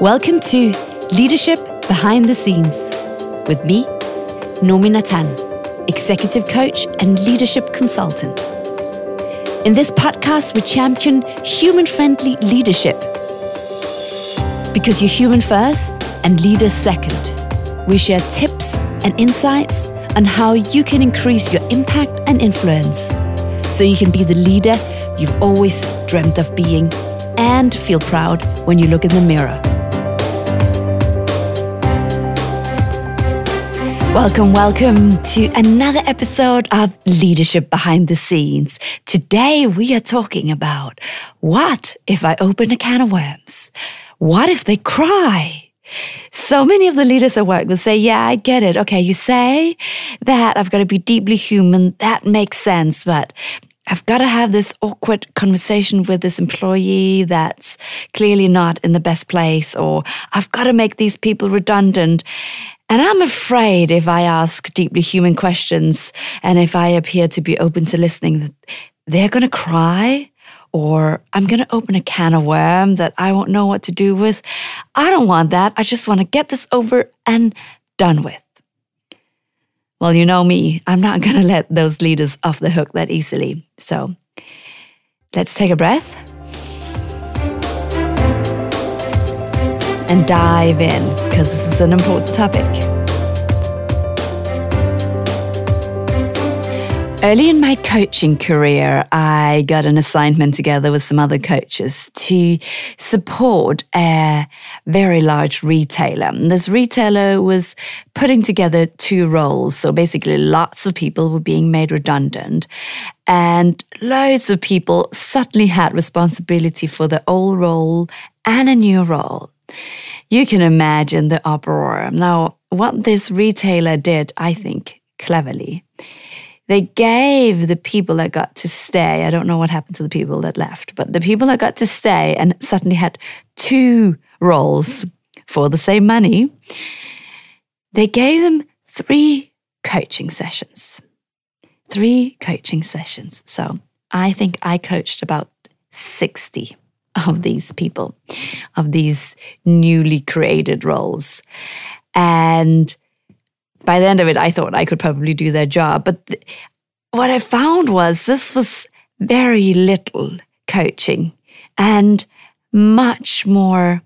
Welcome to Leadership Behind the Scenes with me, Nomi Natan, executive coach and leadership consultant. In this podcast, we champion human friendly leadership because you're human first and leader second. We share tips and insights on how you can increase your impact and influence so you can be the leader you've always dreamt of being and feel proud when you look in the mirror. Welcome, welcome to another episode of Leadership Behind the Scenes. Today we are talking about what if I open a can of worms? What if they cry? So many of the leaders at work will say, Yeah, I get it. Okay, you say that I've got to be deeply human. That makes sense. But I've got to have this awkward conversation with this employee that's clearly not in the best place, or I've got to make these people redundant. And I'm afraid if I ask deeply human questions and if I appear to be open to listening, that they're going to cry or I'm going to open a can of worm that I won't know what to do with. I don't want that. I just want to get this over and done with. Well, you know me, I'm not going to let those leaders off the hook that easily. So let's take a breath and dive in because this is an important topic. Early in my coaching career, I got an assignment together with some other coaches to support a very large retailer. And this retailer was putting together two roles. So basically, lots of people were being made redundant, and loads of people suddenly had responsibility for the old role and a new role. You can imagine the uproar. Now, what this retailer did, I think, cleverly they gave the people that got to stay, I don't know what happened to the people that left, but the people that got to stay and suddenly had two roles for the same money, they gave them three coaching sessions. Three coaching sessions. So I think I coached about 60 of these people, of these newly created roles. And by the end of it, I thought I could probably do their job. But th- what I found was this was very little coaching and much more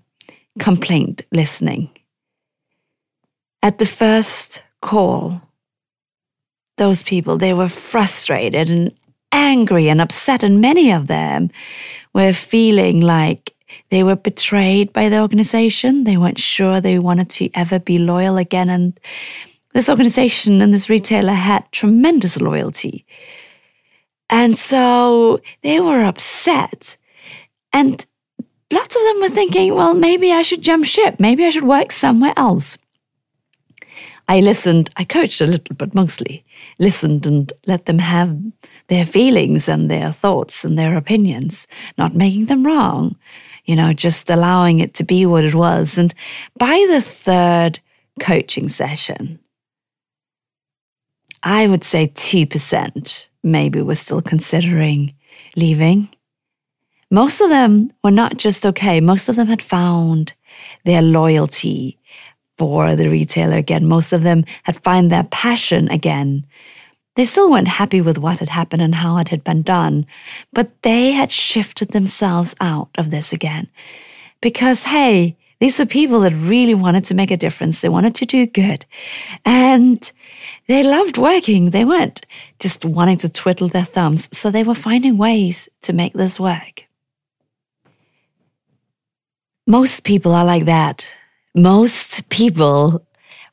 complaint listening. At the first call, those people, they were frustrated and angry and upset, and many of them were feeling like they were betrayed by the organization. They weren't sure they wanted to ever be loyal again. And this organization and this retailer had tremendous loyalty. And so they were upset. And lots of them were thinking, well, maybe I should jump ship. Maybe I should work somewhere else. I listened, I coached a little, but mostly listened and let them have their feelings and their thoughts and their opinions, not making them wrong, you know, just allowing it to be what it was. And by the third coaching session, I would say 2% maybe were still considering leaving. Most of them were not just okay, most of them had found their loyalty for the retailer again. Most of them had found their passion again. They still weren't happy with what had happened and how it had been done, but they had shifted themselves out of this again. Because, hey, these were people that really wanted to make a difference. They wanted to do good. And they loved working. They weren't just wanting to twiddle their thumbs. So they were finding ways to make this work. Most people are like that. Most people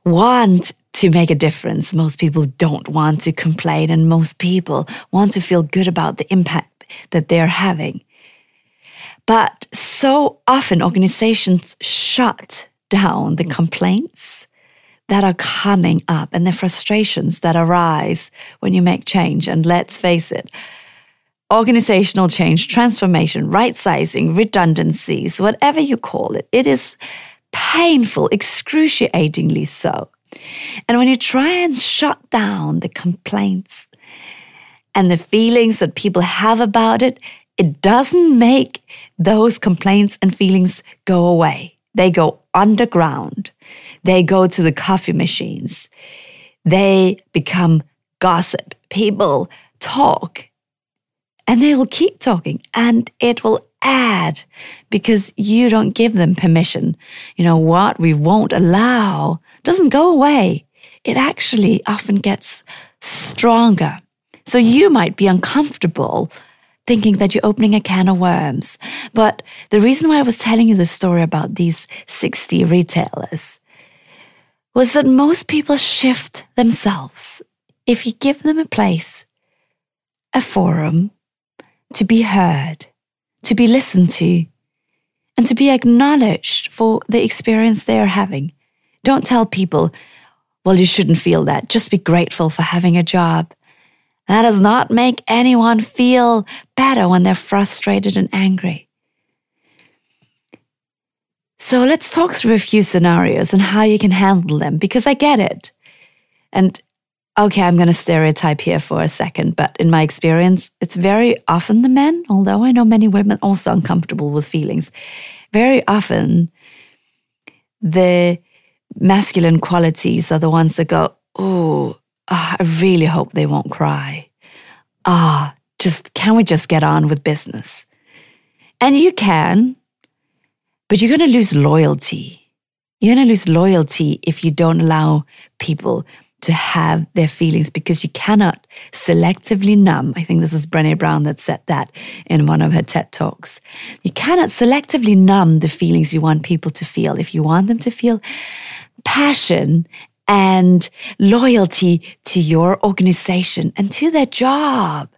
want to make a difference. Most people don't want to complain, and most people want to feel good about the impact that they're having. But so often organizations shut down the complaints that are coming up and the frustrations that arise when you make change. And let's face it, organizational change, transformation, right sizing, redundancies, whatever you call it, it is painful, excruciatingly so. And when you try and shut down the complaints and the feelings that people have about it, it doesn't make those complaints and feelings go away. They go underground. They go to the coffee machines. They become gossip. People talk and they will keep talking and it will add because you don't give them permission. You know what we won't allow doesn't go away. It actually often gets stronger. So you might be uncomfortable thinking that you're opening a can of worms. But the reason why I was telling you the story about these 60 retailers was that most people shift themselves if you give them a place, a forum to be heard, to be listened to, and to be acknowledged for the experience they are having. Don't tell people, well, you shouldn't feel that. Just be grateful for having a job. That does not make anyone feel better when they're frustrated and angry. So let's talk through a few scenarios and how you can handle them because I get it. And okay, I'm going to stereotype here for a second, but in my experience, it's very often the men, although I know many women also uncomfortable with feelings. Very often, the masculine qualities are the ones that go, oh, I really hope they won't cry. Ah, oh, just can we just get on with business? And you can, but you're going to lose loyalty. You're going to lose loyalty if you don't allow people to have their feelings because you cannot selectively numb. I think this is Brene Brown that said that in one of her TED Talks. You cannot selectively numb the feelings you want people to feel. If you want them to feel passion and loyalty to your organization and to their job.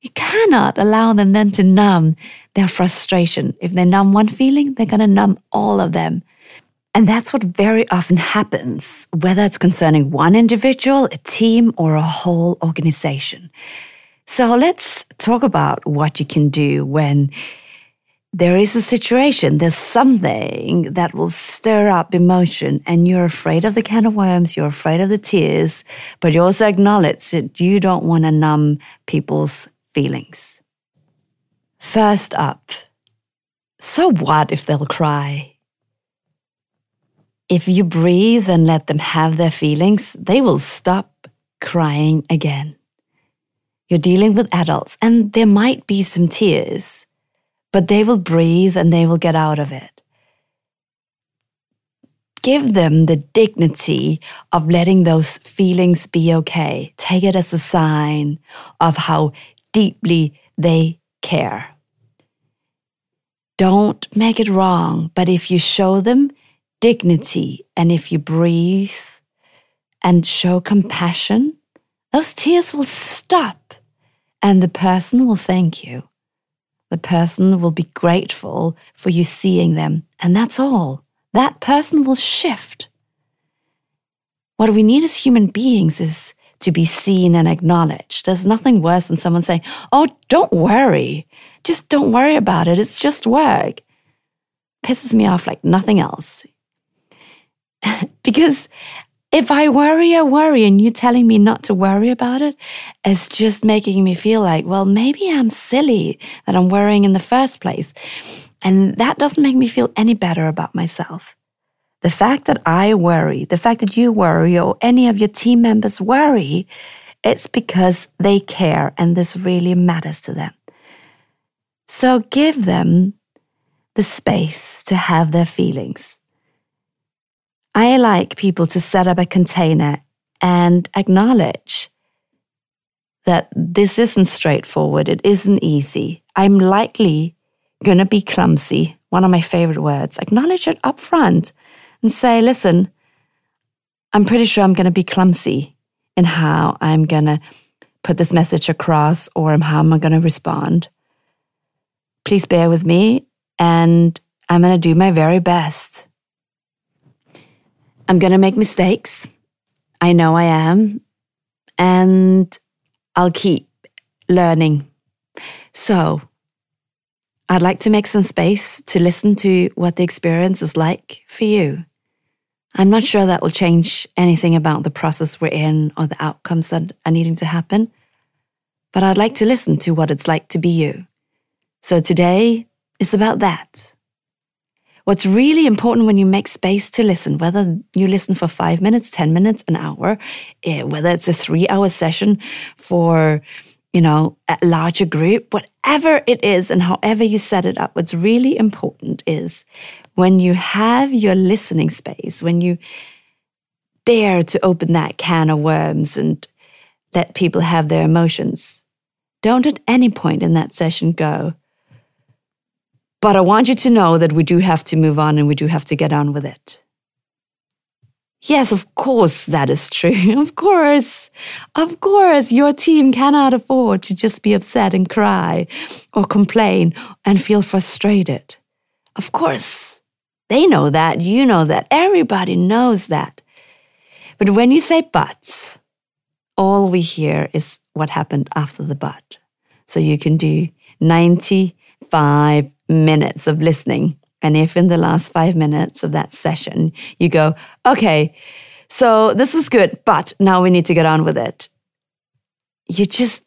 You cannot allow them then to numb their frustration. If they numb one feeling, they're going to numb all of them. And that's what very often happens, whether it's concerning one individual, a team, or a whole organization. So let's talk about what you can do when there is a situation, there's something that will stir up emotion, and you're afraid of the can of worms, you're afraid of the tears, but you also acknowledge that you don't want to numb people's feelings. First up, so what if they'll cry? If you breathe and let them have their feelings, they will stop crying again. You're dealing with adults, and there might be some tears but they will breathe and they will get out of it. Give them the dignity of letting those feelings be okay. Take it as a sign of how deeply they care. Don't make it wrong, but if you show them dignity and if you breathe and show compassion, those tears will stop and the person will thank you the person will be grateful for you seeing them. And that's all. That person will shift. What we need as human beings is to be seen and acknowledged. There's nothing worse than someone saying, Oh, don't worry. Just don't worry about it. It's just work. Pisses me off like nothing else. because if I worry, I worry, and you telling me not to worry about it is just making me feel like, well, maybe I'm silly that I'm worrying in the first place. And that doesn't make me feel any better about myself. The fact that I worry, the fact that you worry, or any of your team members worry, it's because they care and this really matters to them. So give them the space to have their feelings. I like people to set up a container and acknowledge that this isn't straightforward, it isn't easy. I'm likely going to be clumsy, one of my favorite words. Acknowledge it up front and say, listen, I'm pretty sure I'm going to be clumsy in how I'm going to put this message across or how am I'm going to respond. Please bear with me, and I'm going to do my very best. I'm going to make mistakes. I know I am. And I'll keep learning. So, I'd like to make some space to listen to what the experience is like for you. I'm not sure that will change anything about the process we're in or the outcomes that are needing to happen, but I'd like to listen to what it's like to be you. So today is about that. What's really important when you make space to listen, whether you listen for five minutes, 10 minutes, an hour, eh, whether it's a three hour session for, you know, a larger group, whatever it is and however you set it up, what's really important is when you have your listening space, when you dare to open that can of worms and let people have their emotions, don't at any point in that session go, but I want you to know that we do have to move on and we do have to get on with it. Yes, of course, that is true. of course. Of course, your team cannot afford to just be upset and cry or complain and feel frustrated. Of course, they know that. You know that. Everybody knows that. But when you say buts, all we hear is what happened after the but. So you can do 95 minutes of listening. And if in the last five minutes of that session you go, okay, so this was good, but now we need to get on with it, you just,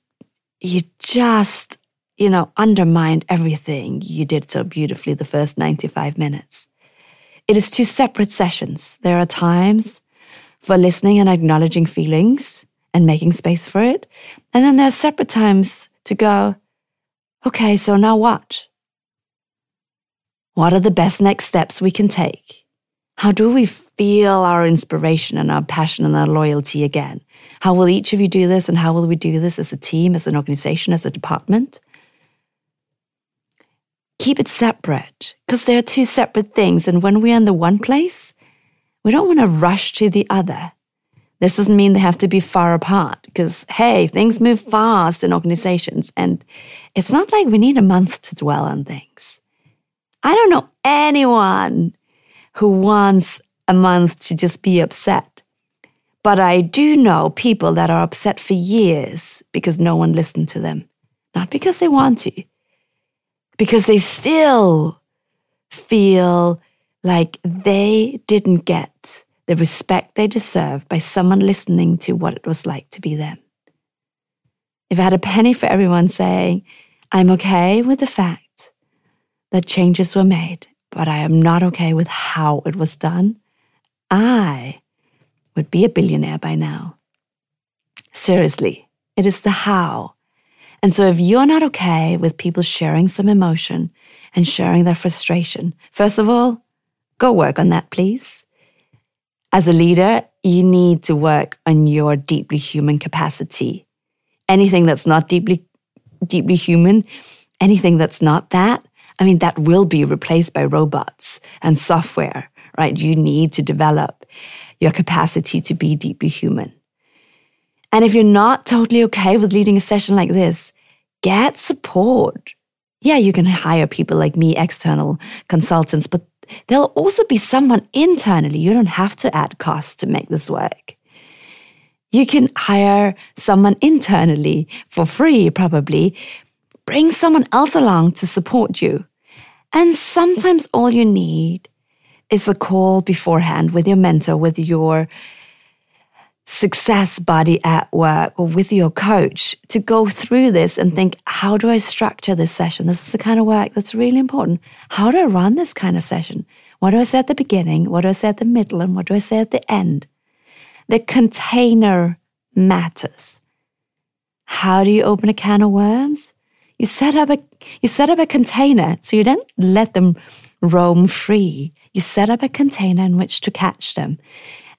you just, you know, undermined everything you did so beautifully the first 95 minutes. It is two separate sessions. There are times for listening and acknowledging feelings and making space for it. And then there are separate times to go, okay, so now what? What are the best next steps we can take? How do we feel our inspiration and our passion and our loyalty again? How will each of you do this? And how will we do this as a team, as an organization, as a department? Keep it separate because they are two separate things. And when we're in the one place, we don't want to rush to the other. This doesn't mean they have to be far apart because, hey, things move fast in organizations. And it's not like we need a month to dwell on things. I don't know anyone who wants a month to just be upset. But I do know people that are upset for years because no one listened to them. Not because they want to, because they still feel like they didn't get the respect they deserve by someone listening to what it was like to be them. If I had a penny for everyone saying, I'm okay with the fact that changes were made, but I am not okay with how it was done, I would be a billionaire by now. Seriously, it is the how. And so if you're not okay with people sharing some emotion and sharing their frustration, first of all, go work on that, please. As a leader, you need to work on your deeply human capacity. Anything that's not deeply deeply human, anything that's not that, I mean, that will be replaced by robots and software, right? You need to develop your capacity to be deeply human. And if you're not totally okay with leading a session like this, get support. Yeah, you can hire people like me, external consultants, but there'll also be someone internally. You don't have to add costs to make this work. You can hire someone internally for free, probably. Bring someone else along to support you. And sometimes all you need is a call beforehand with your mentor, with your success buddy at work, or with your coach to go through this and think, how do I structure this session? This is the kind of work that's really important. How do I run this kind of session? What do I say at the beginning? What do I say at the middle? And what do I say at the end? The container matters. How do you open a can of worms? You set up a you set up a container so you don't let them roam free. You set up a container in which to catch them.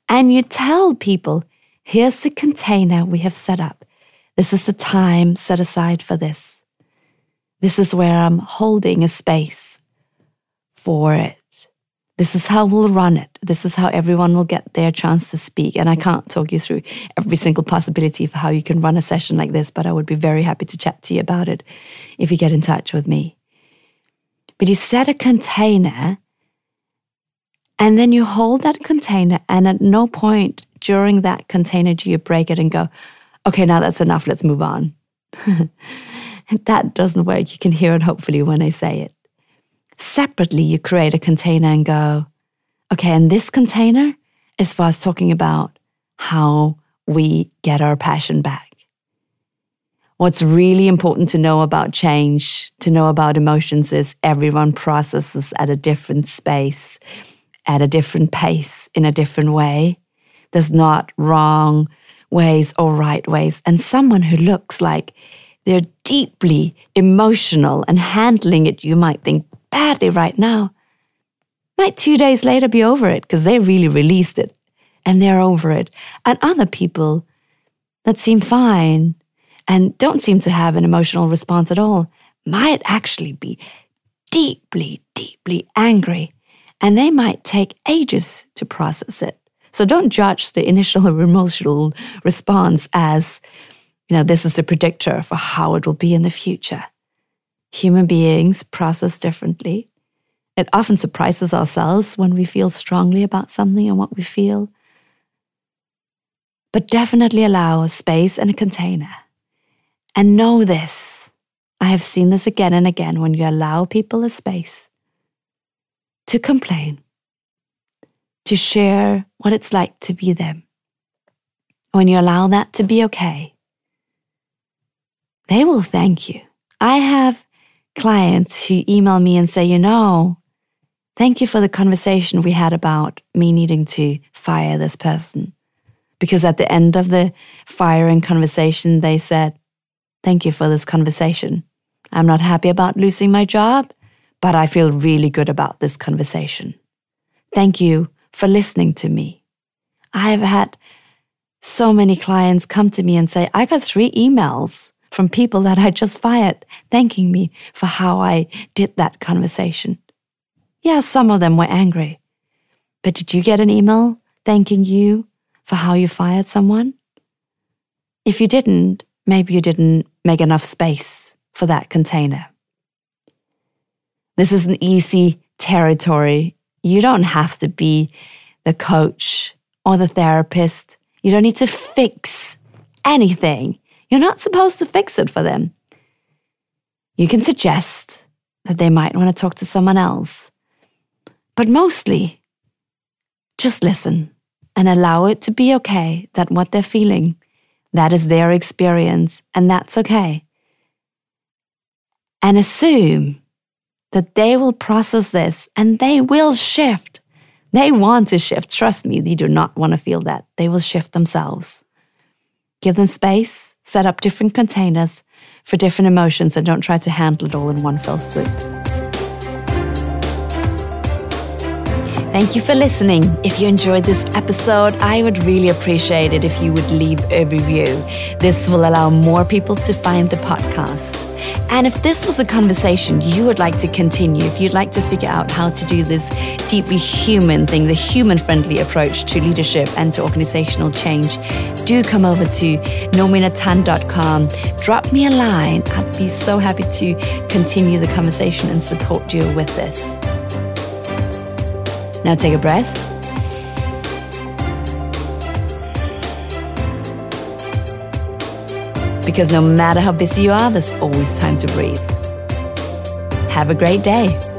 And you tell people, here's the container we have set up. This is the time set aside for this. This is where I'm holding a space for it. This is how we'll run it. This is how everyone will get their chance to speak. And I can't talk you through every single possibility for how you can run a session like this, but I would be very happy to chat to you about it if you get in touch with me. But you set a container and then you hold that container, and at no point during that container do you break it and go, okay, now that's enough, let's move on. that doesn't work. You can hear it hopefully when I say it. Separately, you create a container and go, okay, and this container is for us talking about how we get our passion back. What's really important to know about change, to know about emotions, is everyone processes at a different space, at a different pace, in a different way. There's not wrong ways or right ways. And someone who looks like they're deeply emotional and handling it, you might think badly right now, might two days later be over it because they really released it and they're over it. And other people that seem fine and don't seem to have an emotional response at all might actually be deeply, deeply angry. And they might take ages to process it. So don't judge the initial emotional response as, you know, this is a predictor for how it will be in the future. Human beings process differently. It often surprises ourselves when we feel strongly about something and what we feel. But definitely allow a space and a container. And know this I have seen this again and again when you allow people a space to complain, to share what it's like to be them. When you allow that to be okay, they will thank you. I have clients who email me and say, you know, thank you for the conversation we had about me needing to fire this person. Because at the end of the firing conversation, they said, Thank you for this conversation. I'm not happy about losing my job, but I feel really good about this conversation. Thank you for listening to me. I've had so many clients come to me and say, I got three emails from people that I just fired thanking me for how I did that conversation. Yeah, some of them were angry. But did you get an email thanking you for how you fired someone? If you didn't, maybe you didn't make enough space for that container. This is an easy territory. You don't have to be the coach or the therapist. You don't need to fix anything. You're not supposed to fix it for them. You can suggest that they might want to talk to someone else. But mostly, just listen and allow it to be okay that what they're feeling, that is their experience, and that's okay. And assume that they will process this and they will shift. They want to shift. Trust me, they do not want to feel that. They will shift themselves. Give them space, set up different containers for different emotions, and don't try to handle it all in one fell swoop. Thank you for listening. If you enjoyed this episode, I would really appreciate it if you would leave a review. This will allow more people to find the podcast. And if this was a conversation you would like to continue, if you'd like to figure out how to do this deeply human thing, the human friendly approach to leadership and to organizational change, do come over to nominatan.com. Drop me a line. I'd be so happy to continue the conversation and support you with this. Now take a breath. Because no matter how busy you are, there's always time to breathe. Have a great day.